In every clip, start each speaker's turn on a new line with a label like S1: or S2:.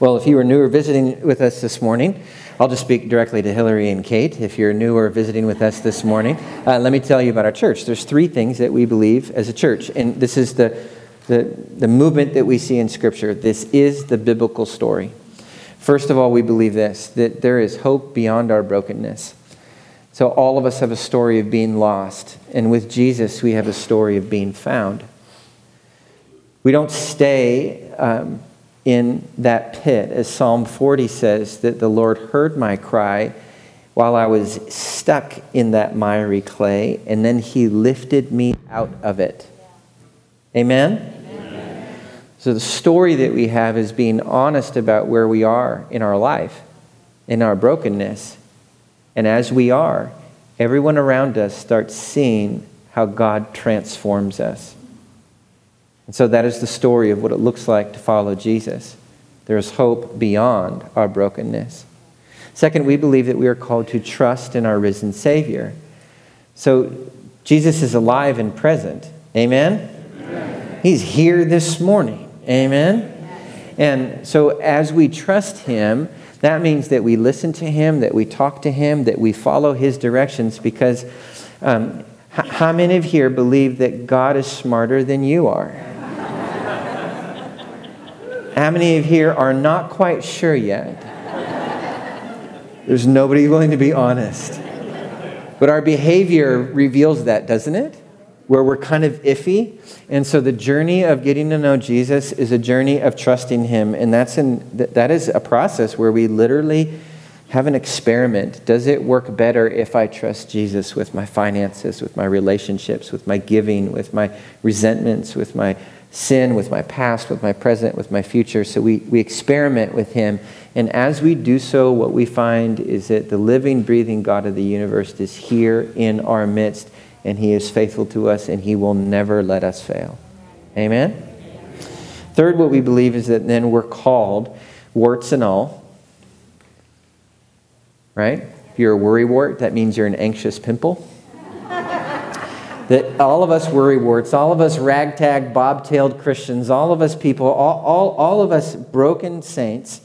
S1: Well, if you are new or visiting with us this morning, I'll just speak directly to Hillary and Kate. If you're new or visiting with us this morning, uh, let me tell you about our church. There's three things that we believe as a church, and this is the, the, the movement that we see in Scripture. This is the biblical story. First of all, we believe this that there is hope beyond our brokenness. So, all of us have a story of being lost, and with Jesus, we have a story of being found. We don't stay. Um, in that pit, as Psalm 40 says, that the Lord heard my cry while I was stuck in that miry clay, and then he lifted me out of it. Amen? Amen? So, the story that we have is being honest about where we are in our life, in our brokenness. And as we are, everyone around us starts seeing how God transforms us. And so that is the story of what it looks like to follow Jesus. There is hope beyond our brokenness. Second, we believe that we are called to trust in our risen Savior. So Jesus is alive and present. Amen? Amen. He's here this morning. Amen? And so as we trust Him, that means that we listen to Him, that we talk to Him, that we follow His directions because um, how many of here believe that God is smarter than you are? How many of you here are not quite sure yet? There's nobody willing to be honest. But our behavior reveals that, doesn't it? Where we're kind of iffy. And so the journey of getting to know Jesus is a journey of trusting him. And that's in, that is a process where we literally have an experiment. Does it work better if I trust Jesus with my finances, with my relationships, with my giving, with my resentments, with my sin, with my past, with my present, with my future. So we, we experiment with Him. And as we do so, what we find is that the living, breathing God of the universe is here in our midst, and He is faithful to us, and He will never let us fail. Amen? Third, what we believe is that then we're called, warts and all, right? If you're a worry wart, that means you're an anxious pimple that all of us worry warts, all of us ragtag, bobtailed Christians, all of us people, all, all, all of us broken saints,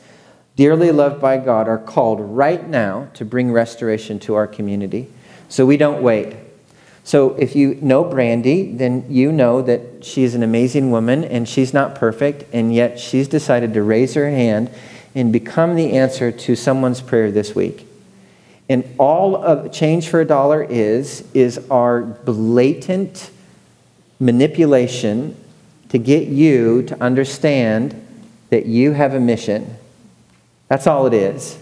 S1: dearly loved by God, are called right now to bring restoration to our community. So we don't wait. So if you know Brandy, then you know that she's an amazing woman and she's not perfect, and yet she's decided to raise her hand and become the answer to someone's prayer this week. And all of change for a dollar is is our blatant manipulation to get you to understand that you have a mission. That's all it is.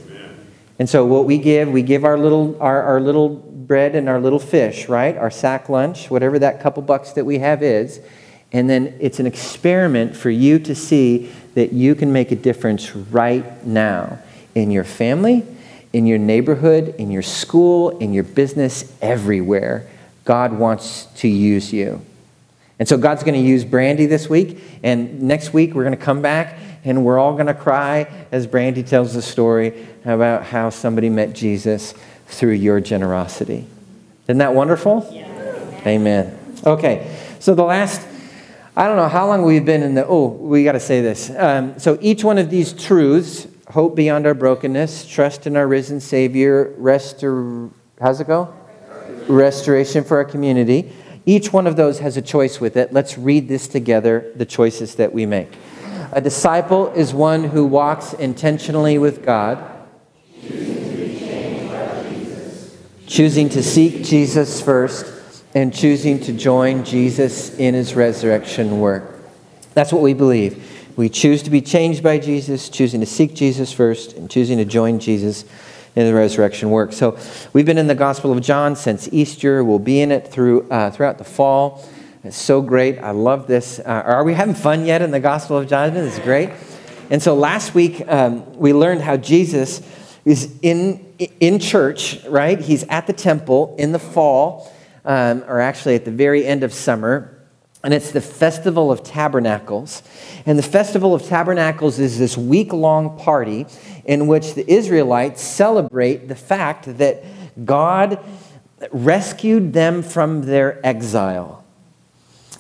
S1: And so what we give, we give our little our, our little bread and our little fish, right? Our sack lunch, whatever that couple bucks that we have is. And then it's an experiment for you to see that you can make a difference right now in your family, in your neighborhood, in your school, in your business, everywhere. God wants to use you. And so God's going to use Brandy this week, and next week we're going to come back and we're all going to cry as Brandy tells the story about how somebody met Jesus through your generosity. Isn't that wonderful? Yeah. Amen. Okay, so the last, I don't know how long we've been in the, oh, we got to say this. Um, so each one of these truths hope beyond our brokenness, trust in our risen Savior, restor- how's it go? Restoration for our community. Each one of those has a choice with it. Let's read this together, the choices that we make. A disciple is one who walks intentionally with God, choosing to seek Jesus first, and choosing to join Jesus in his resurrection work. That's what we believe. We choose to be changed by Jesus, choosing to seek Jesus first, and choosing to join Jesus in the resurrection work. So we've been in the Gospel of John since Easter. We'll be in it through, uh, throughout the fall. It's so great. I love this. Uh, are we having fun yet in the Gospel of John? It's great. And so last week, um, we learned how Jesus is in, in church, right? He's at the temple in the fall, um, or actually at the very end of summer and it's the Festival of Tabernacles. And the Festival of Tabernacles is this week long party in which the Israelites celebrate the fact that God rescued them from their exile.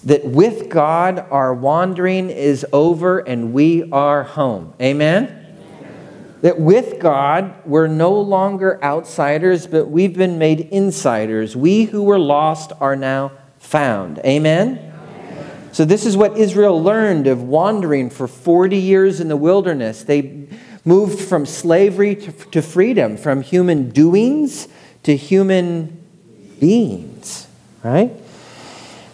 S1: That with God, our wandering is over and we are home. Amen? That with God, we're no longer outsiders, but we've been made insiders. We who were lost are now found. Amen? So, this is what Israel learned of wandering for 40 years in the wilderness. They moved from slavery to freedom, from human doings to human beings, right?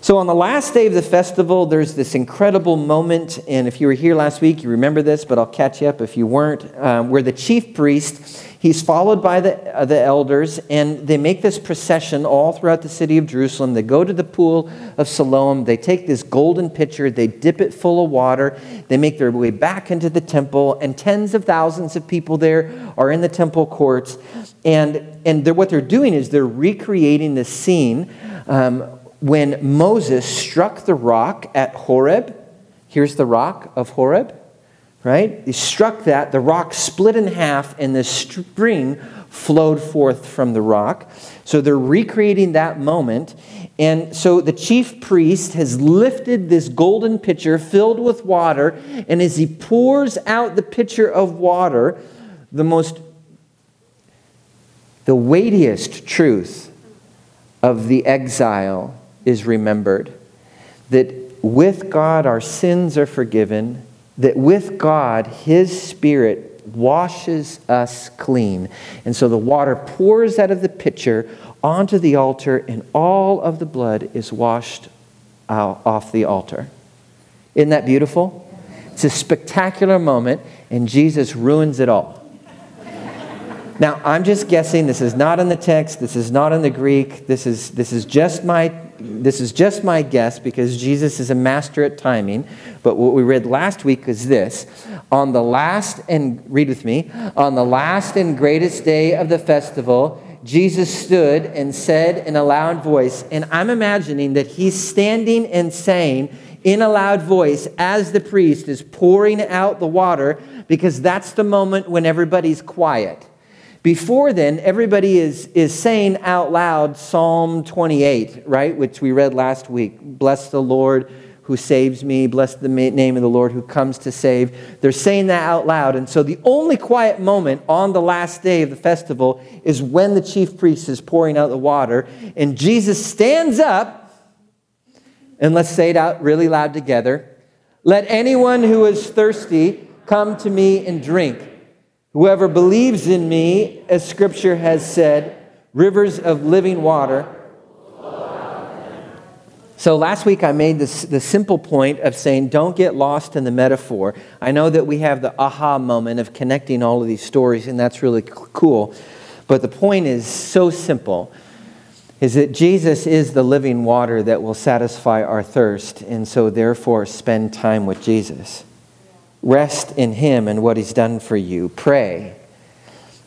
S1: So, on the last day of the festival, there's this incredible moment. And if you were here last week, you remember this, but I'll catch you up if you weren't, um, where the chief priest, he's followed by the, uh, the elders, and they make this procession all throughout the city of Jerusalem. They go to the pool of Siloam. They take this golden pitcher, they dip it full of water. They make their way back into the temple, and tens of thousands of people there are in the temple courts. And, and what they're doing is they're recreating the scene. Um, when Moses struck the rock at Horeb, here's the rock of Horeb, right? He struck that, the rock split in half, and the spring flowed forth from the rock. So they're recreating that moment. And so the chief priest has lifted this golden pitcher filled with water, and as he pours out the pitcher of water, the most, the weightiest truth of the exile is remembered. That with God our sins are forgiven, that with God his Spirit washes us clean. And so the water pours out of the pitcher onto the altar, and all of the blood is washed out, off the altar. Isn't that beautiful? It's a spectacular moment, and Jesus ruins it all. Now, I'm just guessing. This is not in the text. This is not in the Greek. This is, this is just my this is just my guess because Jesus is a master at timing. But what we read last week is this On the last, and read with me, on the last and greatest day of the festival, Jesus stood and said in a loud voice, and I'm imagining that he's standing and saying in a loud voice as the priest is pouring out the water because that's the moment when everybody's quiet. Before then, everybody is, is saying out loud Psalm 28, right, which we read last week. Bless the Lord who saves me, bless the name of the Lord who comes to save. They're saying that out loud. And so the only quiet moment on the last day of the festival is when the chief priest is pouring out the water. And Jesus stands up, and let's say it out really loud together. Let anyone who is thirsty come to me and drink. Whoever believes in me, as scripture has said, rivers of living water. So last week I made this, the simple point of saying don't get lost in the metaphor. I know that we have the aha moment of connecting all of these stories, and that's really cool. But the point is so simple is that Jesus is the living water that will satisfy our thirst, and so therefore spend time with Jesus. Rest in Him and what He's done for you. Pray.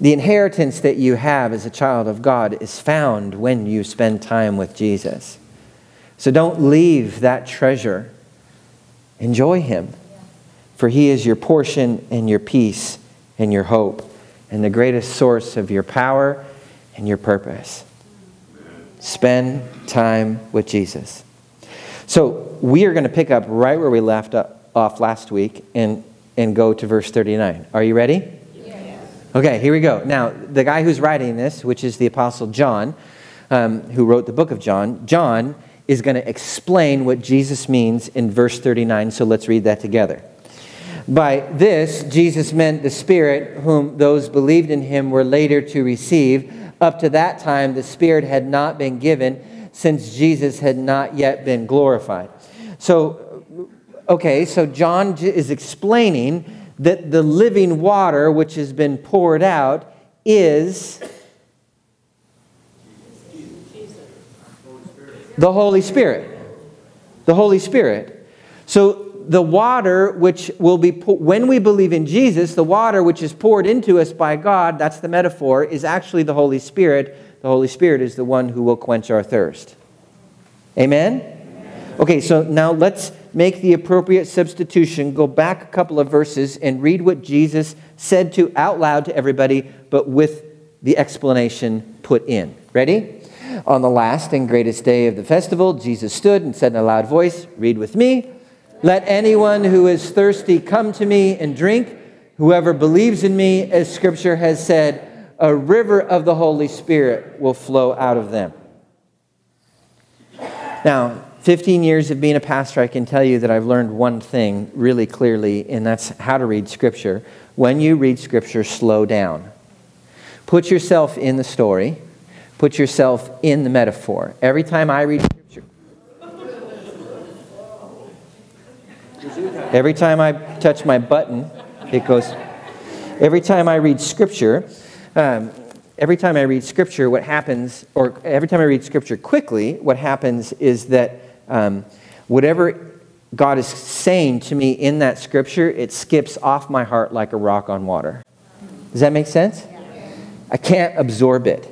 S1: The inheritance that you have as a child of God is found when you spend time with Jesus. So don't leave that treasure. Enjoy Him, for He is your portion and your peace and your hope and the greatest source of your power and your purpose. Spend time with Jesus. So we are going to pick up right where we left up off last week and, and go to verse 39. Are you ready? Yes. Okay, here we go. Now, the guy who's writing this, which is the Apostle John, um, who wrote the book of John, John is going to explain what Jesus means in verse 39. So let's read that together. By this, Jesus meant the Spirit, whom those believed in him were later to receive. Up to that time, the Spirit had not been given, since Jesus had not yet been glorified. So okay, so John is explaining that the living water which has been poured out is the Holy Spirit. The Holy Spirit. So the water which will be, when we believe in Jesus, the water which is poured into us by God, that's the metaphor, is actually the Holy Spirit. The Holy Spirit is the one who will quench our thirst. Amen? Amen. Okay, so now let's make the appropriate substitution, go back a couple of verses and read what Jesus said to out loud to everybody, but with the explanation put in. Ready? On the last and greatest day of the festival, Jesus stood and said in a loud voice, Read with me. Let anyone who is thirsty come to me and drink. Whoever believes in me, as scripture has said, a river of the Holy Spirit will flow out of them. Now, 15 years of being a pastor, I can tell you that I've learned one thing really clearly, and that's how to read Scripture. When you read Scripture, slow down. Put yourself in the story, put yourself in the metaphor. Every time I read Scripture, every time I touch my button, it goes. Every time I read Scripture, um, every time I read Scripture, what happens, or every time I read Scripture quickly, what happens is that um, whatever God is saying to me in that Scripture, it skips off my heart like a rock on water. Does that make sense? I can't absorb it.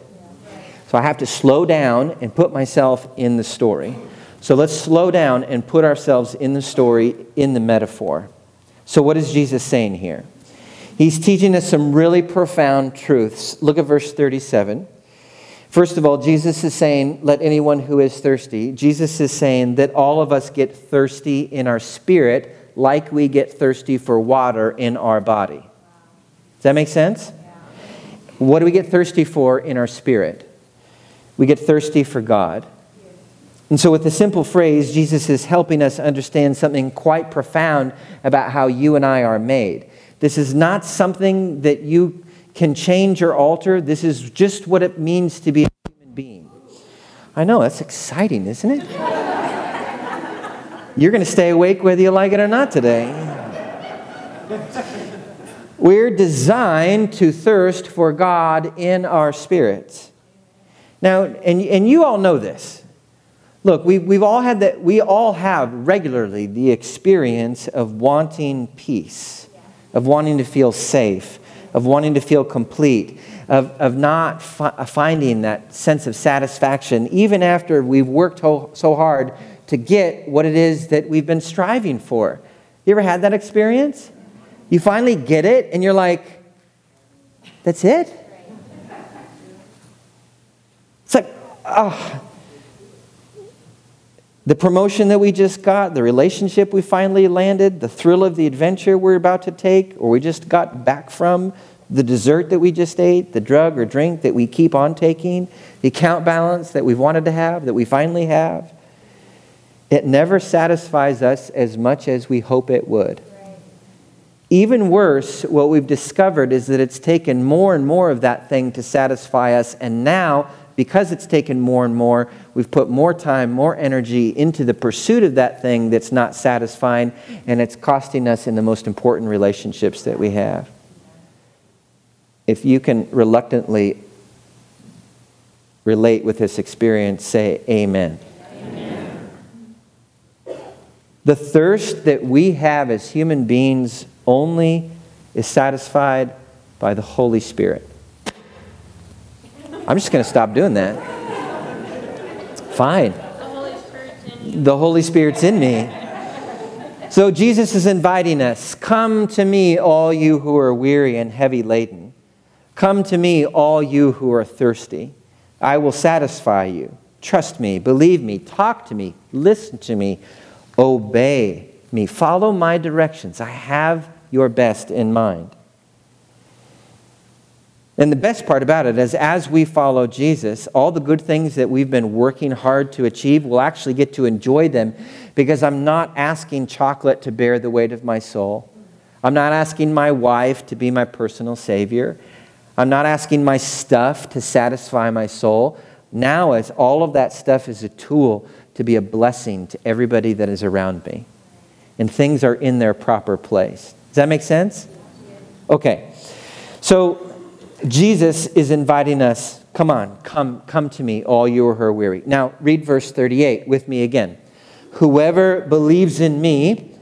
S1: So I have to slow down and put myself in the story. So let's slow down and put ourselves in the story, in the metaphor. So, what is Jesus saying here? He's teaching us some really profound truths. Look at verse 37. First of all, Jesus is saying, Let anyone who is thirsty. Jesus is saying that all of us get thirsty in our spirit like we get thirsty for water in our body. Does that make sense? What do we get thirsty for in our spirit? We get thirsty for God. And so, with the simple phrase, Jesus is helping us understand something quite profound about how you and I are made. This is not something that you can change or alter. This is just what it means to be a human being. I know, that's exciting, isn't it? You're going to stay awake whether you like it or not today. We're designed to thirst for God in our spirits. Now, and, and you all know this. Look, we, we've all had that, we all have regularly the experience of wanting peace of wanting to feel safe, of wanting to feel complete, of, of not fi- finding that sense of satisfaction, even after we've worked ho- so hard to get what it is that we've been striving for. You ever had that experience? You finally get it, and you're like, that's it? It's like, oh, the promotion that we just got, the relationship we finally landed, the thrill of the adventure we're about to take, or we just got back from, the dessert that we just ate, the drug or drink that we keep on taking, the account balance that we've wanted to have, that we finally have. It never satisfies us as much as we hope it would. Even worse, what we've discovered is that it's taken more and more of that thing to satisfy us, and now because it's taken more and more, we've put more time, more energy into the pursuit of that thing that's not satisfying, and it's costing us in the most important relationships that we have. If you can reluctantly relate with this experience, say amen. amen. The thirst that we have as human beings only is satisfied by the Holy Spirit. I'm just going to stop doing that. Fine. The Holy Spirit's in me. So Jesus is inviting us Come to me, all you who are weary and heavy laden. Come to me, all you who are thirsty. I will satisfy you. Trust me, believe me, talk to me, listen to me, obey me, follow my directions. I have your best in mind. And the best part about it is, as we follow Jesus, all the good things that we've been working hard to achieve, we'll actually get to enjoy them because I'm not asking chocolate to bear the weight of my soul. I'm not asking my wife to be my personal savior. I'm not asking my stuff to satisfy my soul. Now, as all of that stuff is a tool to be a blessing to everybody that is around me, and things are in their proper place. Does that make sense? Okay. So, Jesus is inviting us, come on, come, come to me, all you who are weary. Now, read verse 38 with me again. Whoever believes in me,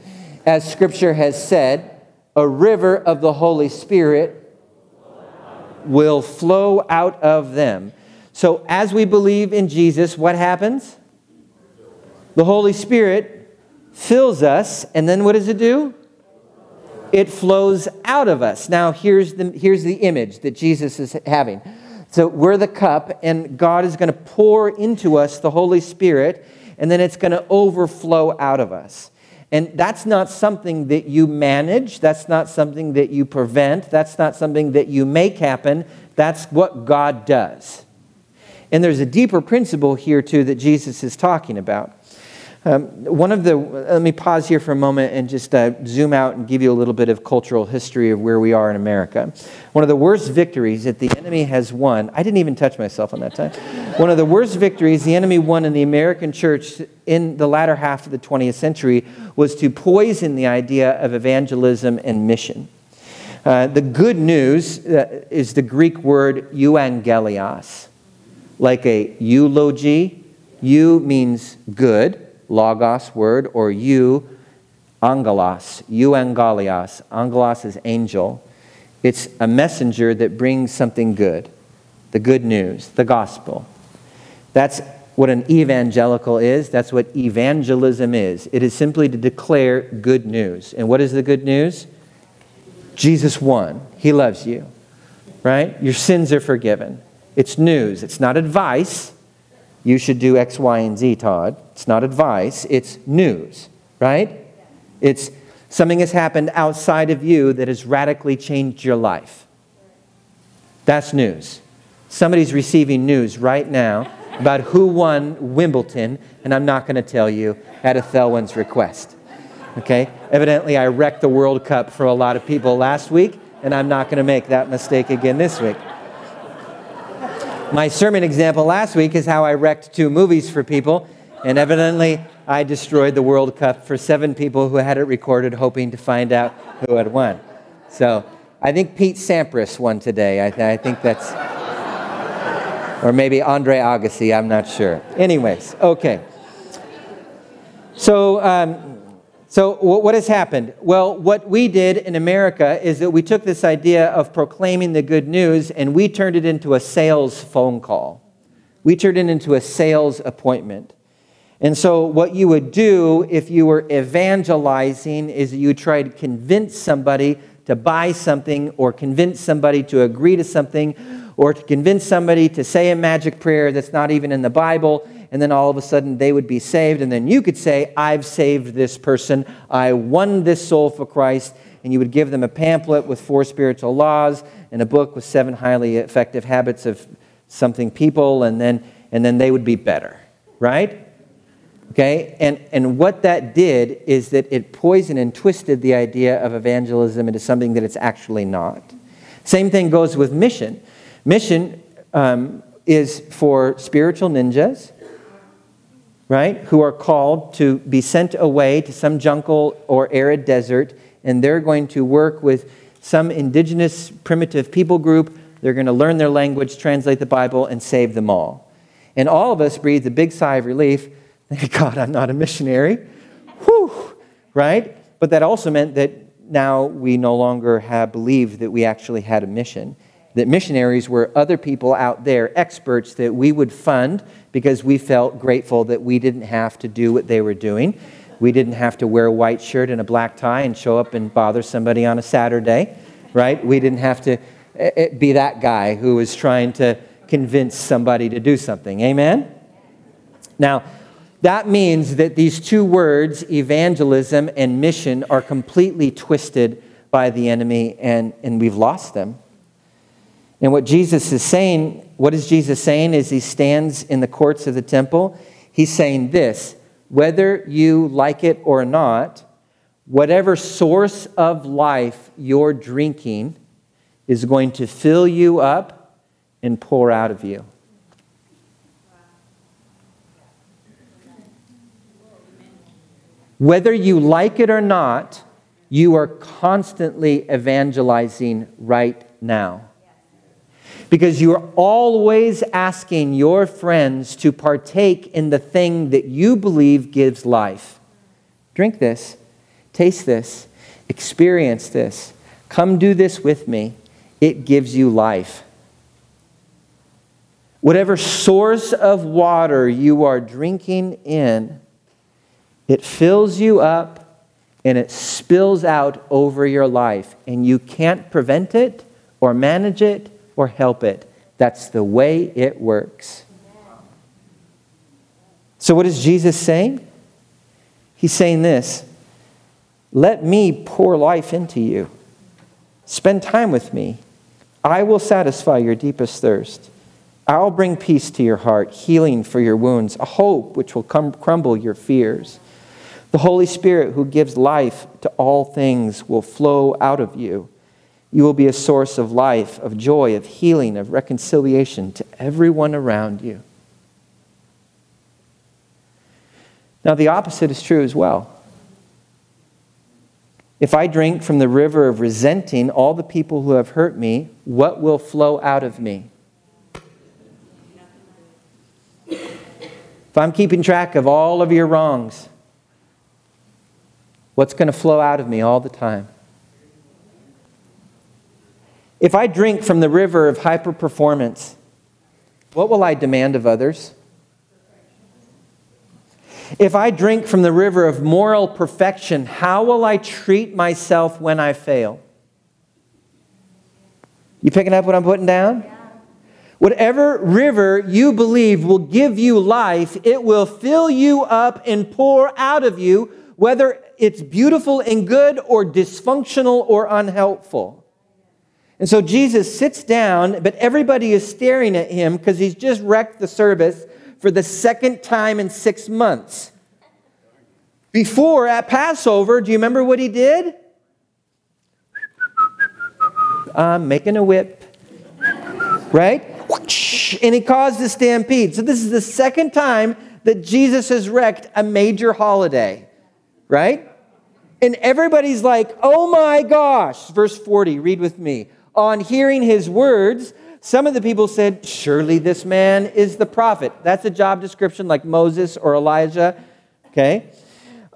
S1: as scripture has said, a river of the Holy Spirit will flow out of them. So, as we believe in Jesus, what happens? The Holy Spirit fills us, and then what does it do? It flows out of us. Now, here's the, here's the image that Jesus is having. So, we're the cup, and God is going to pour into us the Holy Spirit, and then it's going to overflow out of us. And that's not something that you manage. That's not something that you prevent. That's not something that you make happen. That's what God does. And there's a deeper principle here, too, that Jesus is talking about. Um, one of the, let me pause here for a moment and just uh, zoom out and give you a little bit of cultural history of where we are in America. One of the worst victories that the enemy has won, I didn't even touch myself on that time. One of the worst victories the enemy won in the American church in the latter half of the 20th century was to poison the idea of evangelism and mission. Uh, the good news uh, is the Greek word euangelios, like a eulogy. Eu means good logos word, or you, angelos, euangelios. Angelos is angel. It's a messenger that brings something good, the good news, the gospel. That's what an evangelical is. That's what evangelism is. It is simply to declare good news. And what is the good news? Jesus won. He loves you, right? Your sins are forgiven. It's news. It's not advice you should do X, Y, and Z, Todd. It's not advice, it's news, right? It's something has happened outside of you that has radically changed your life. That's news. Somebody's receiving news right now about who won Wimbledon, and I'm not going to tell you at a Thelwyn's request. Okay? Evidently, I wrecked the World Cup for a lot of people last week, and I'm not going to make that mistake again this week. My sermon example last week is how I wrecked two movies for people, and evidently I destroyed the World Cup for seven people who had it recorded, hoping to find out who had won. So I think Pete Sampras won today. I, th- I think that's, or maybe Andre Agassi, I'm not sure. Anyways, okay. So, um, so, what has happened? Well, what we did in America is that we took this idea of proclaiming the good news and we turned it into a sales phone call. We turned it into a sales appointment. And so, what you would do if you were evangelizing is you try to convince somebody to buy something or convince somebody to agree to something or to convince somebody to say a magic prayer that's not even in the Bible and then all of a sudden they would be saved. And then you could say, I've saved this person. I won this soul for Christ. And you would give them a pamphlet with four spiritual laws and a book with seven highly effective habits of something people, and then, and then they would be better, right? Okay? And, and what that did is that it poisoned and twisted the idea of evangelism into something that it's actually not. Same thing goes with mission. Mission um, is for spiritual ninjas right, who are called to be sent away to some jungle or arid desert, and they're going to work with some indigenous primitive people group. They're going to learn their language, translate the Bible, and save them all. And all of us breathed a big sigh of relief. Thank God I'm not a missionary. Whew, right? But that also meant that now we no longer have believed that we actually had a mission. That missionaries were other people out there, experts that we would fund because we felt grateful that we didn't have to do what they were doing. We didn't have to wear a white shirt and a black tie and show up and bother somebody on a Saturday, right? We didn't have to eh, eh, be that guy who was trying to convince somebody to do something. Amen? Now, that means that these two words, evangelism and mission, are completely twisted by the enemy and, and we've lost them. And what Jesus is saying, what is Jesus saying as he stands in the courts of the temple? He's saying this whether you like it or not, whatever source of life you're drinking is going to fill you up and pour out of you. Whether you like it or not, you are constantly evangelizing right now because you're always asking your friends to partake in the thing that you believe gives life. Drink this, taste this, experience this, come do this with me. It gives you life. Whatever source of water you are drinking in, it fills you up and it spills out over your life, and you can't prevent it or manage it or help it. That's the way it works. So, what is Jesus saying? He's saying this Let me pour life into you. Spend time with me. I will satisfy your deepest thirst. I'll bring peace to your heart, healing for your wounds, a hope which will come, crumble your fears. The Holy Spirit, who gives life to all things, will flow out of you. You will be a source of life, of joy, of healing, of reconciliation to everyone around you. Now, the opposite is true as well. If I drink from the river of resenting all the people who have hurt me, what will flow out of me? If I'm keeping track of all of your wrongs, what's going to flow out of me all the time? If I drink from the river of hyper performance, what will I demand of others? If I drink from the river of moral perfection, how will I treat myself when I fail? You picking up what I'm putting down? Whatever river you believe will give you life, it will fill you up and pour out of you, whether it's beautiful and good or dysfunctional or unhelpful. And so Jesus sits down, but everybody is staring at him because he's just wrecked the service for the second time in six months. Before, at Passover, do you remember what he did? I'm making a whip. Right? And he caused a stampede. So, this is the second time that Jesus has wrecked a major holiday. Right? And everybody's like, oh my gosh. Verse 40, read with me. On hearing his words, some of the people said, Surely this man is the prophet. That's a job description like Moses or Elijah. Okay?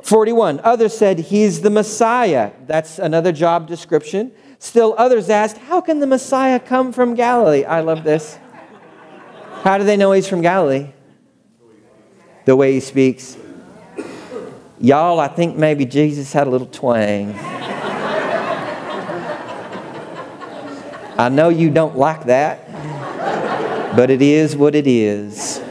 S1: 41. Others said, He's the Messiah. That's another job description. Still, others asked, How can the Messiah come from Galilee? I love this. How do they know he's from Galilee? The way he speaks. Y'all, I think maybe Jesus had a little twang. I know you don't like that, but it is what it is.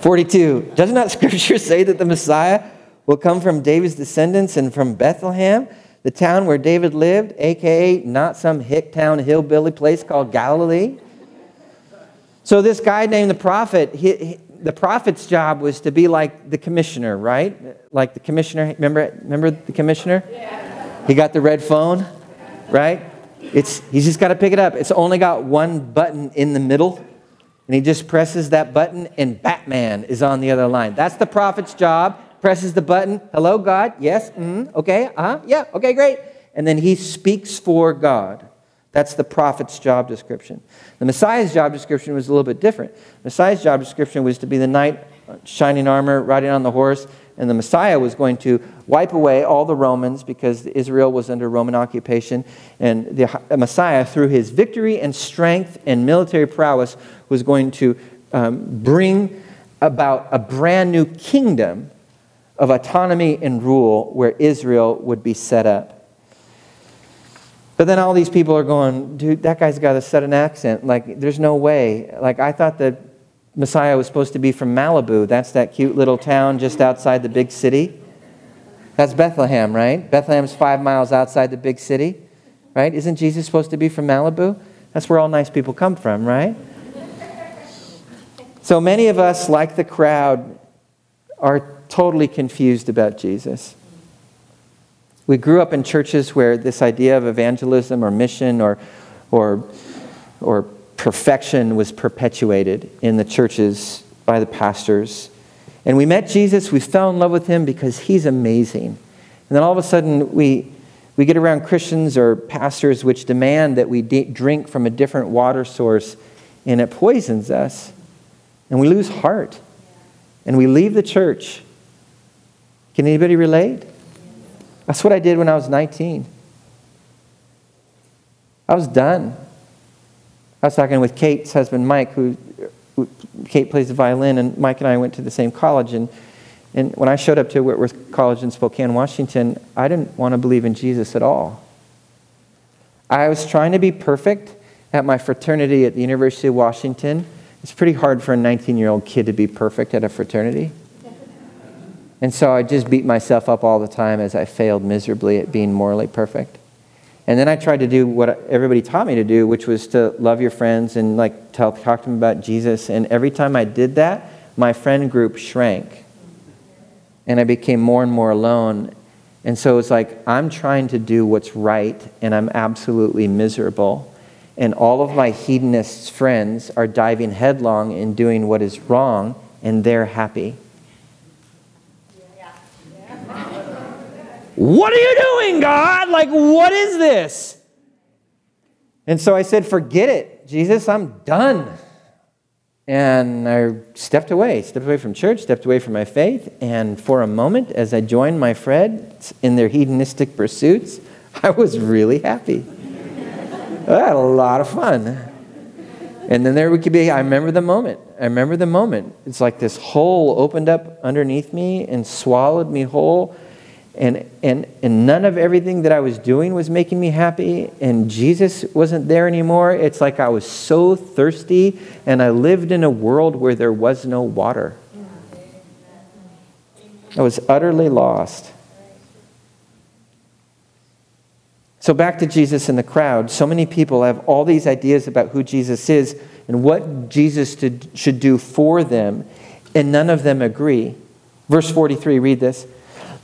S1: 42. Does not that Scripture say that the Messiah will come from David's descendants and from Bethlehem, the town where David lived, aka not some hick town hillbilly place called Galilee? So, this guy named the prophet, he, he, the prophet's job was to be like the commissioner, right? Like the commissioner, remember, remember the commissioner? Yeah. He got the red phone right? It's, he's just got to pick it up. It's only got one button in the middle, and he just presses that button, and Batman is on the other line. That's the prophet's job. Presses the button. Hello, God. Yes. Mm-hmm. Okay. Uh huh. Yeah. Okay. Great. And then he speaks for God. That's the prophet's job description. The Messiah's job description was a little bit different. The Messiah's job description was to be the knight, shining armor, riding on the horse, and the Messiah was going to wipe away all the Romans because Israel was under Roman occupation. And the Messiah, through his victory and strength and military prowess, was going to um, bring about a brand new kingdom of autonomy and rule where Israel would be set up. But then all these people are going, dude, that guy's got a sudden accent. Like, there's no way. Like, I thought that Messiah was supposed to be from Malibu. That's that cute little town just outside the big city. That's Bethlehem, right? Bethlehem's five miles outside the big city, right? Isn't Jesus supposed to be from Malibu? That's where all nice people come from, right? So many of us, like the crowd, are totally confused about Jesus. We grew up in churches where this idea of evangelism or mission or, or, or perfection was perpetuated in the churches by the pastors. And we met Jesus, we fell in love with him because he's amazing. And then all of a sudden, we, we get around Christians or pastors which demand that we de- drink from a different water source, and it poisons us. And we lose heart. And we leave the church. Can anybody relate? That's what I did when I was 19. I was done. I was talking with Kate's husband, Mike, who, who, Kate plays the violin, and Mike and I went to the same college. And, and when I showed up to Whitworth College in Spokane, Washington, I didn't want to believe in Jesus at all. I was trying to be perfect at my fraternity at the University of Washington. It's pretty hard for a 19 year old kid to be perfect at a fraternity. And so I just beat myself up all the time as I failed miserably at being morally perfect. And then I tried to do what everybody taught me to do, which was to love your friends and like tell, talk to them about Jesus. And every time I did that, my friend group shrank. And I became more and more alone. And so it's like I'm trying to do what's right, and I'm absolutely miserable. And all of my hedonist friends are diving headlong in doing what is wrong, and they're happy. What are you doing, God? Like, what is this? And so I said, Forget it, Jesus, I'm done. And I stepped away, stepped away from church, stepped away from my faith. And for a moment, as I joined my friends in their hedonistic pursuits, I was really happy. I had a lot of fun. And then there we could be, I remember the moment. I remember the moment. It's like this hole opened up underneath me and swallowed me whole and, and, and none of everything that I was doing was making me happy, and Jesus wasn't there anymore. It's like I was so thirsty, and I lived in a world where there was no water. I was utterly lost. So, back to Jesus and the crowd. So many people have all these ideas about who Jesus is and what Jesus should do for them, and none of them agree. Verse 43, read this.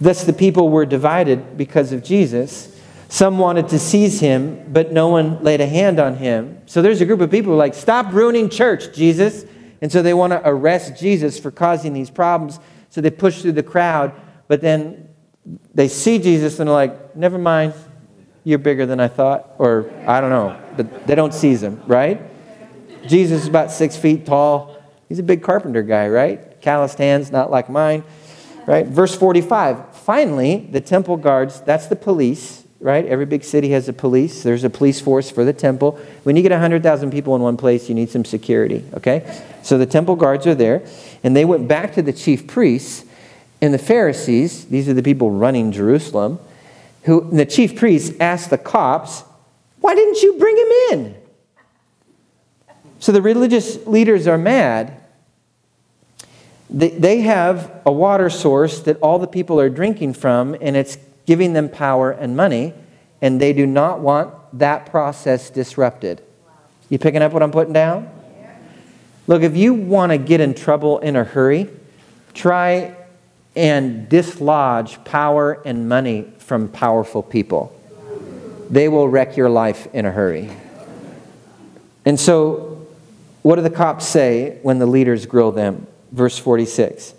S1: Thus, the people were divided because of Jesus. Some wanted to seize him, but no one laid a hand on him. So there's a group of people like, Stop ruining church, Jesus. And so they want to arrest Jesus for causing these problems. So they push through the crowd, but then they see Jesus and they're like, Never mind, you're bigger than I thought. Or I don't know, but they don't seize him, right? Jesus is about six feet tall. He's a big carpenter guy, right? Calloused hands, not like mine right? Verse 45. Finally, the temple guards, that's the police, right? Every big city has a police. There's a police force for the temple. When you get 100,000 people in one place, you need some security, okay? So the temple guards are there, and they went back to the chief priests and the Pharisees, these are the people running Jerusalem, who the chief priests asked the cops, Why didn't you bring him in? So the religious leaders are mad they have a water source that all the people are drinking from, and it's giving them power and money, and they do not want that process disrupted. You picking up what I'm putting down? Look, if you want to get in trouble in a hurry, try and dislodge power and money from powerful people. They will wreck your life in a hurry. And so, what do the cops say when the leaders grill them? Verse 46.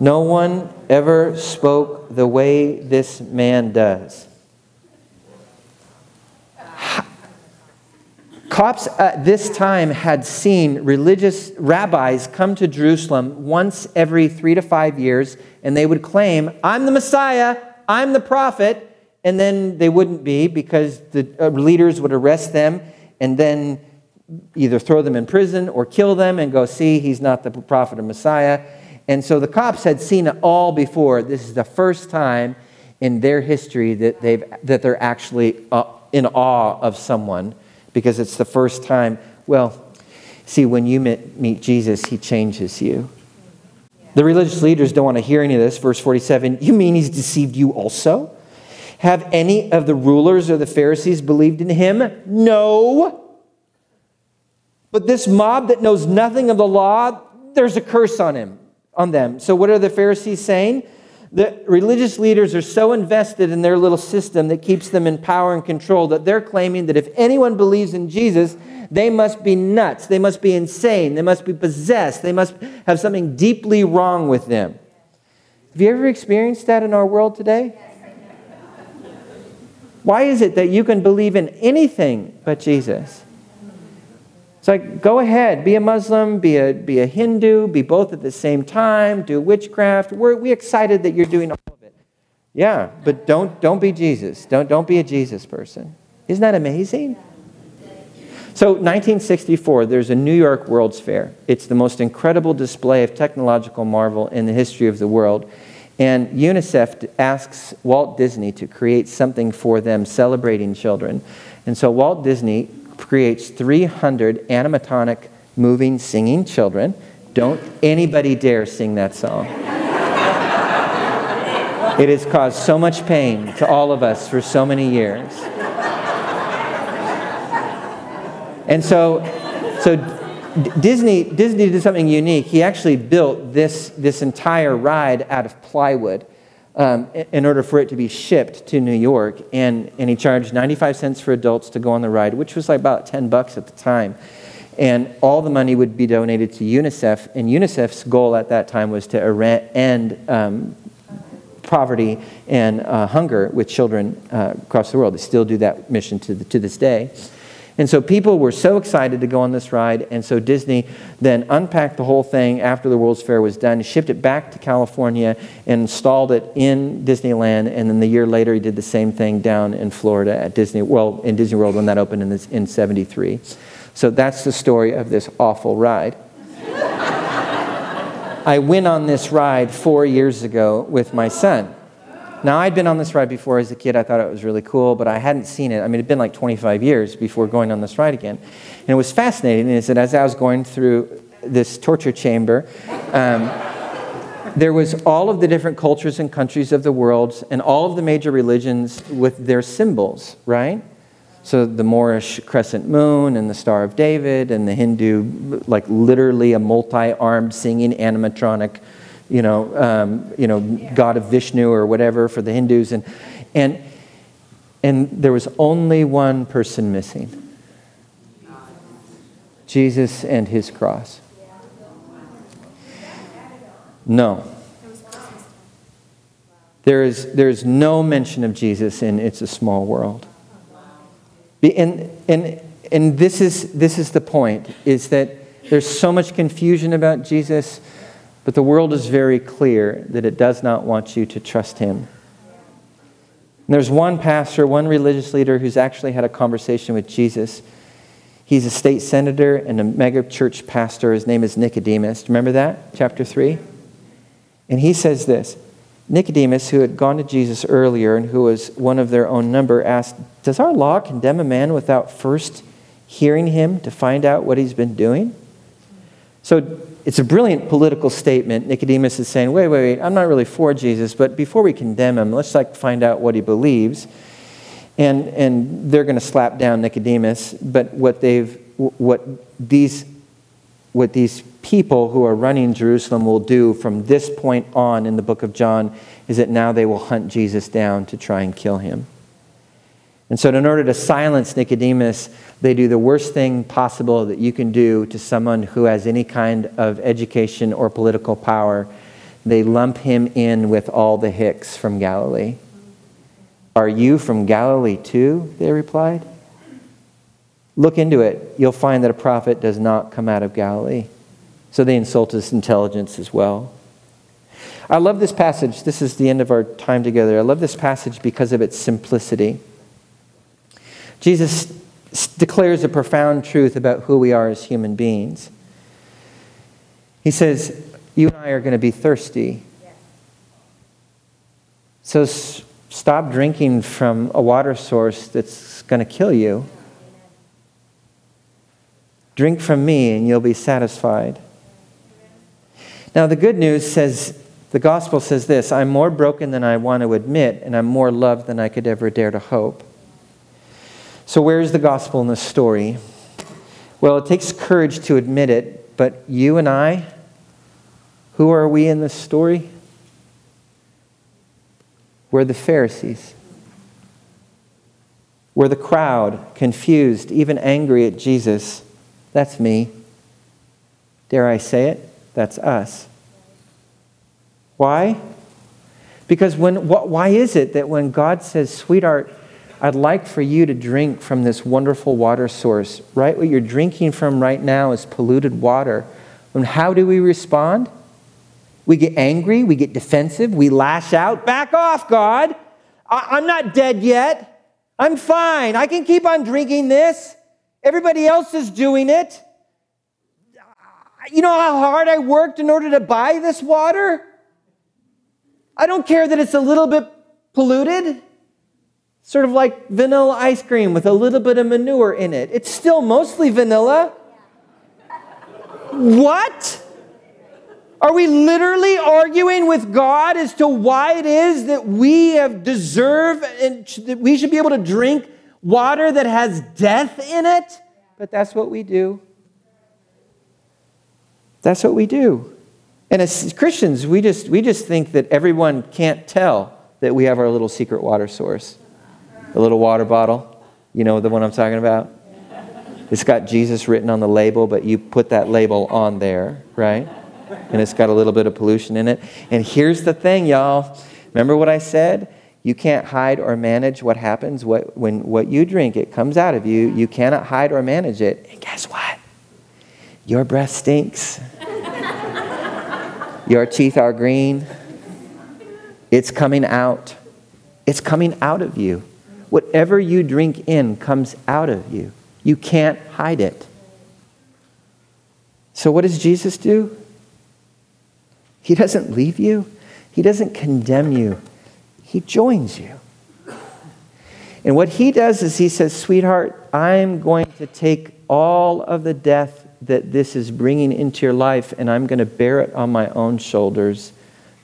S1: No one ever spoke the way this man does. Cops at this time had seen religious rabbis come to Jerusalem once every three to five years, and they would claim, I'm the Messiah, I'm the prophet, and then they wouldn't be because the uh, leaders would arrest them and then either throw them in prison or kill them and go, see, he's not the prophet or Messiah. And so the cops had seen it all before. This is the first time in their history that, they've, that they're actually uh, in awe of someone because it's the first time. Well, see, when you meet, meet Jesus, he changes you. The religious leaders don't want to hear any of this. Verse 47 You mean he's deceived you also? Have any of the rulers or the Pharisees believed in him? No. But this mob that knows nothing of the law, there's a curse on him, on them. So what are the Pharisees saying? The religious leaders are so invested in their little system that keeps them in power and control that they're claiming that if anyone believes in Jesus, they must be nuts. They must be insane. They must be possessed. They must have something deeply wrong with them. Have you ever experienced that in our world today? Why is it that you can believe in anything but Jesus? It's like, go ahead, be a Muslim, be a, be a Hindu, be both at the same time, do witchcraft. We're we excited that you're doing all of it. Yeah, but don't, don't be Jesus. Don't, don't be a Jesus person. Isn't that amazing? So, 1964, there's a New York World's Fair. It's the most incredible display of technological marvel in the history of the world. And UNICEF asks Walt Disney to create something for them celebrating children. And so Walt Disney creates 300 animatronic, moving, singing children. Don't anybody dare sing that song. It has caused so much pain to all of us for so many years. And so, so Disney, Disney did something unique. He actually built this, this entire ride out of plywood um, in order for it to be shipped to New York. And, and he charged 95 cents for adults to go on the ride, which was like about 10 bucks at the time. And all the money would be donated to UNICEF. And UNICEF's goal at that time was to end um, poverty and uh, hunger with children uh, across the world. They still do that mission to, the, to this day. And so people were so excited to go on this ride. And so Disney then unpacked the whole thing after the World's Fair was done, shipped it back to California, and installed it in Disneyland. And then the year later, he did the same thing down in Florida at Disney, well, in Disney World when that opened in, this, in 73. So that's the story of this awful ride. I went on this ride four years ago with my son. Now, I'd been on this ride before as a kid. I thought it was really cool, but I hadn't seen it. I mean, it had been like 25 years before going on this ride again. And it was fascinating is that as I was going through this torture chamber, um, there was all of the different cultures and countries of the world and all of the major religions with their symbols, right? So the Moorish crescent moon and the Star of David and the Hindu, like literally a multi-armed singing animatronic you know, um, you know, god of Vishnu or whatever for the Hindus, and and and there was only one person missing. Jesus and his cross. No. There is, there is no mention of Jesus in It's a Small World. And, and, and this, is, this is the point, is that there's so much confusion about Jesus but the world is very clear that it does not want you to trust him. And there's one pastor, one religious leader who's actually had a conversation with Jesus. He's a state senator and a mega church pastor. His name is Nicodemus. Remember that? Chapter 3? And he says this Nicodemus, who had gone to Jesus earlier and who was one of their own number, asked, Does our law condemn a man without first hearing him to find out what he's been doing? So it's a brilliant political statement. Nicodemus is saying, wait, wait, wait, I'm not really for Jesus, but before we condemn him, let's like find out what he believes. And, and they're going to slap down Nicodemus, but what they've, what these, what these people who are running Jerusalem will do from this point on in the book of John is that now they will hunt Jesus down to try and kill him. And so, in order to silence Nicodemus, they do the worst thing possible that you can do to someone who has any kind of education or political power. They lump him in with all the Hicks from Galilee. Are you from Galilee too? They replied. Look into it. You'll find that a prophet does not come out of Galilee. So they insult his intelligence as well. I love this passage. This is the end of our time together. I love this passage because of its simplicity. Jesus declares a profound truth about who we are as human beings. He says, You and I are going to be thirsty. So s- stop drinking from a water source that's going to kill you. Drink from me and you'll be satisfied. Now, the good news says, the gospel says this I'm more broken than I want to admit, and I'm more loved than I could ever dare to hope. So, where's the gospel in this story? Well, it takes courage to admit it, but you and I, who are we in this story? We're the Pharisees. We're the crowd, confused, even angry at Jesus. That's me. Dare I say it? That's us. Why? Because when, why is it that when God says, sweetheart, I'd like for you to drink from this wonderful water source. Right? What you're drinking from right now is polluted water. And how do we respond? We get angry, we get defensive, we lash out. Back off, God. I- am not dead yet. I'm fine. I can keep on drinking this. Everybody else is doing it. You know how hard I worked in order to buy this water? I don't care that it's a little bit polluted. Sort of like vanilla ice cream with a little bit of manure in it. It's still mostly vanilla. What? Are we literally arguing with God as to why it is that we have deserve and that we should be able to drink water that has death in it? But that's what we do. That's what we do. And as Christians, we just, we just think that everyone can't tell that we have our little secret water source, the little water bottle. You know the one I'm talking about? It's got Jesus written on the label, but you put that label on there, right? and it's got a little bit of pollution in it. And here's the thing, y'all. Remember what I said? You can't hide or manage what happens. What, when what you drink, it comes out of you. You cannot hide or manage it. And guess what? Your breath stinks. Your teeth are green. It's coming out. It's coming out of you. Whatever you drink in comes out of you. You can't hide it. So, what does Jesus do? He doesn't leave you, He doesn't condemn you, He joins you. And what He does is He says, Sweetheart, I'm going to take all of the death that this is bringing into your life, and I'm going to bear it on my own shoulders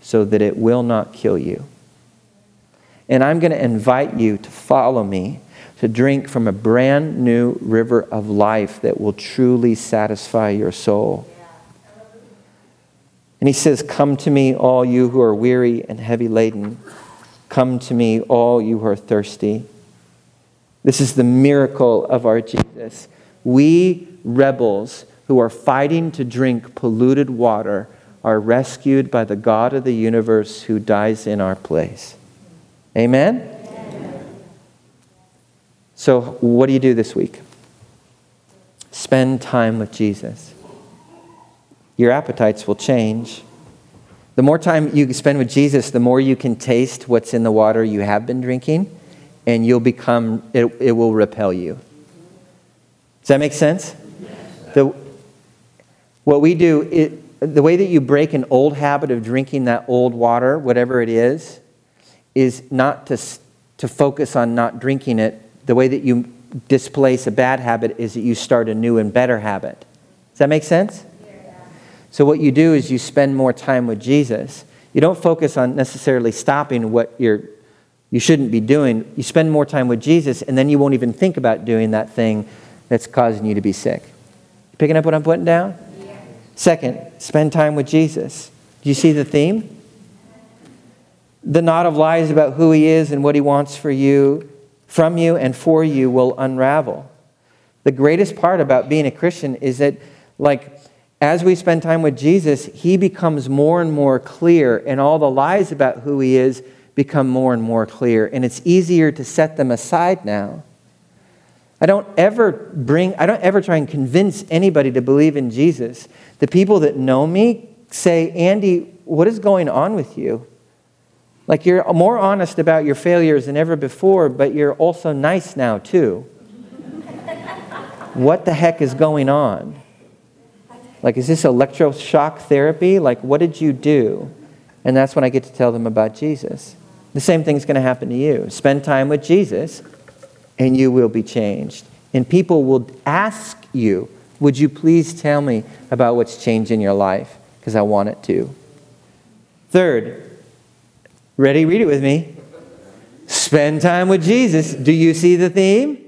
S1: so that it will not kill you. And I'm going to invite you to follow me to drink from a brand new river of life that will truly satisfy your soul. And he says, Come to me, all you who are weary and heavy laden. Come to me, all you who are thirsty. This is the miracle of our Jesus. We rebels who are fighting to drink polluted water are rescued by the God of the universe who dies in our place. Amen? Amen? So, what do you do this week? Spend time with Jesus your appetites will change. The more time you spend with Jesus, the more you can taste what's in the water you have been drinking, and you'll become, it, it will repel you. Does that make sense? The, what we do, it, the way that you break an old habit of drinking that old water, whatever it is, is not to, to focus on not drinking it. The way that you displace a bad habit is that you start a new and better habit. Does that make sense? So, what you do is you spend more time with Jesus. You don't focus on necessarily stopping what you're, you shouldn't be doing. You spend more time with Jesus, and then you won't even think about doing that thing that's causing you to be sick. You picking up what I'm putting down? Yeah. Second, spend time with Jesus. Do you see the theme? The knot of lies about who he is and what he wants for you, from you, and for you will unravel. The greatest part about being a Christian is that, like, as we spend time with Jesus, he becomes more and more clear, and all the lies about who he is become more and more clear. And it's easier to set them aside now. I don't ever bring, I don't ever try and convince anybody to believe in Jesus. The people that know me say, Andy, what is going on with you? Like you're more honest about your failures than ever before, but you're also nice now, too. what the heck is going on? Like, is this electroshock therapy? Like, what did you do? And that's when I get to tell them about Jesus. The same thing's going to happen to you. Spend time with Jesus, and you will be changed. And people will ask you, Would you please tell me about what's changed in your life? Because I want it to. Third, ready? Read it with me. Spend time with Jesus. Do you see the theme?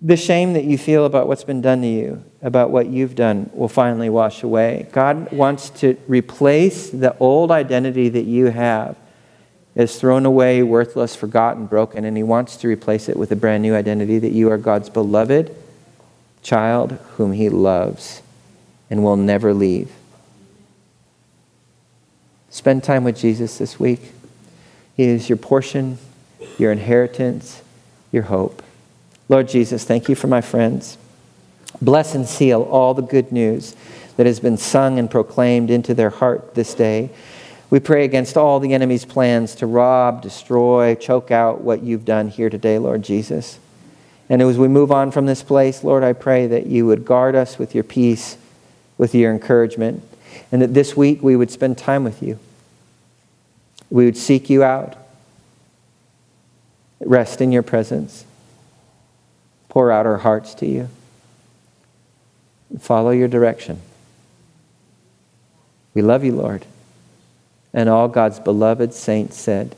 S1: The shame that you feel about what's been done to you, about what you've done, will finally wash away. God wants to replace the old identity that you have as thrown away, worthless, forgotten, broken, and He wants to replace it with a brand new identity that you are God's beloved child whom He loves and will never leave. Spend time with Jesus this week. He is your portion, your inheritance, your hope. Lord Jesus, thank you for my friends. Bless and seal all the good news that has been sung and proclaimed into their heart this day. We pray against all the enemy's plans to rob, destroy, choke out what you've done here today, Lord Jesus. And as we move on from this place, Lord, I pray that you would guard us with your peace, with your encouragement, and that this week we would spend time with you. We would seek you out, rest in your presence pour out our hearts to you. Follow your direction. We love you, Lord. And all God's beloved saints said,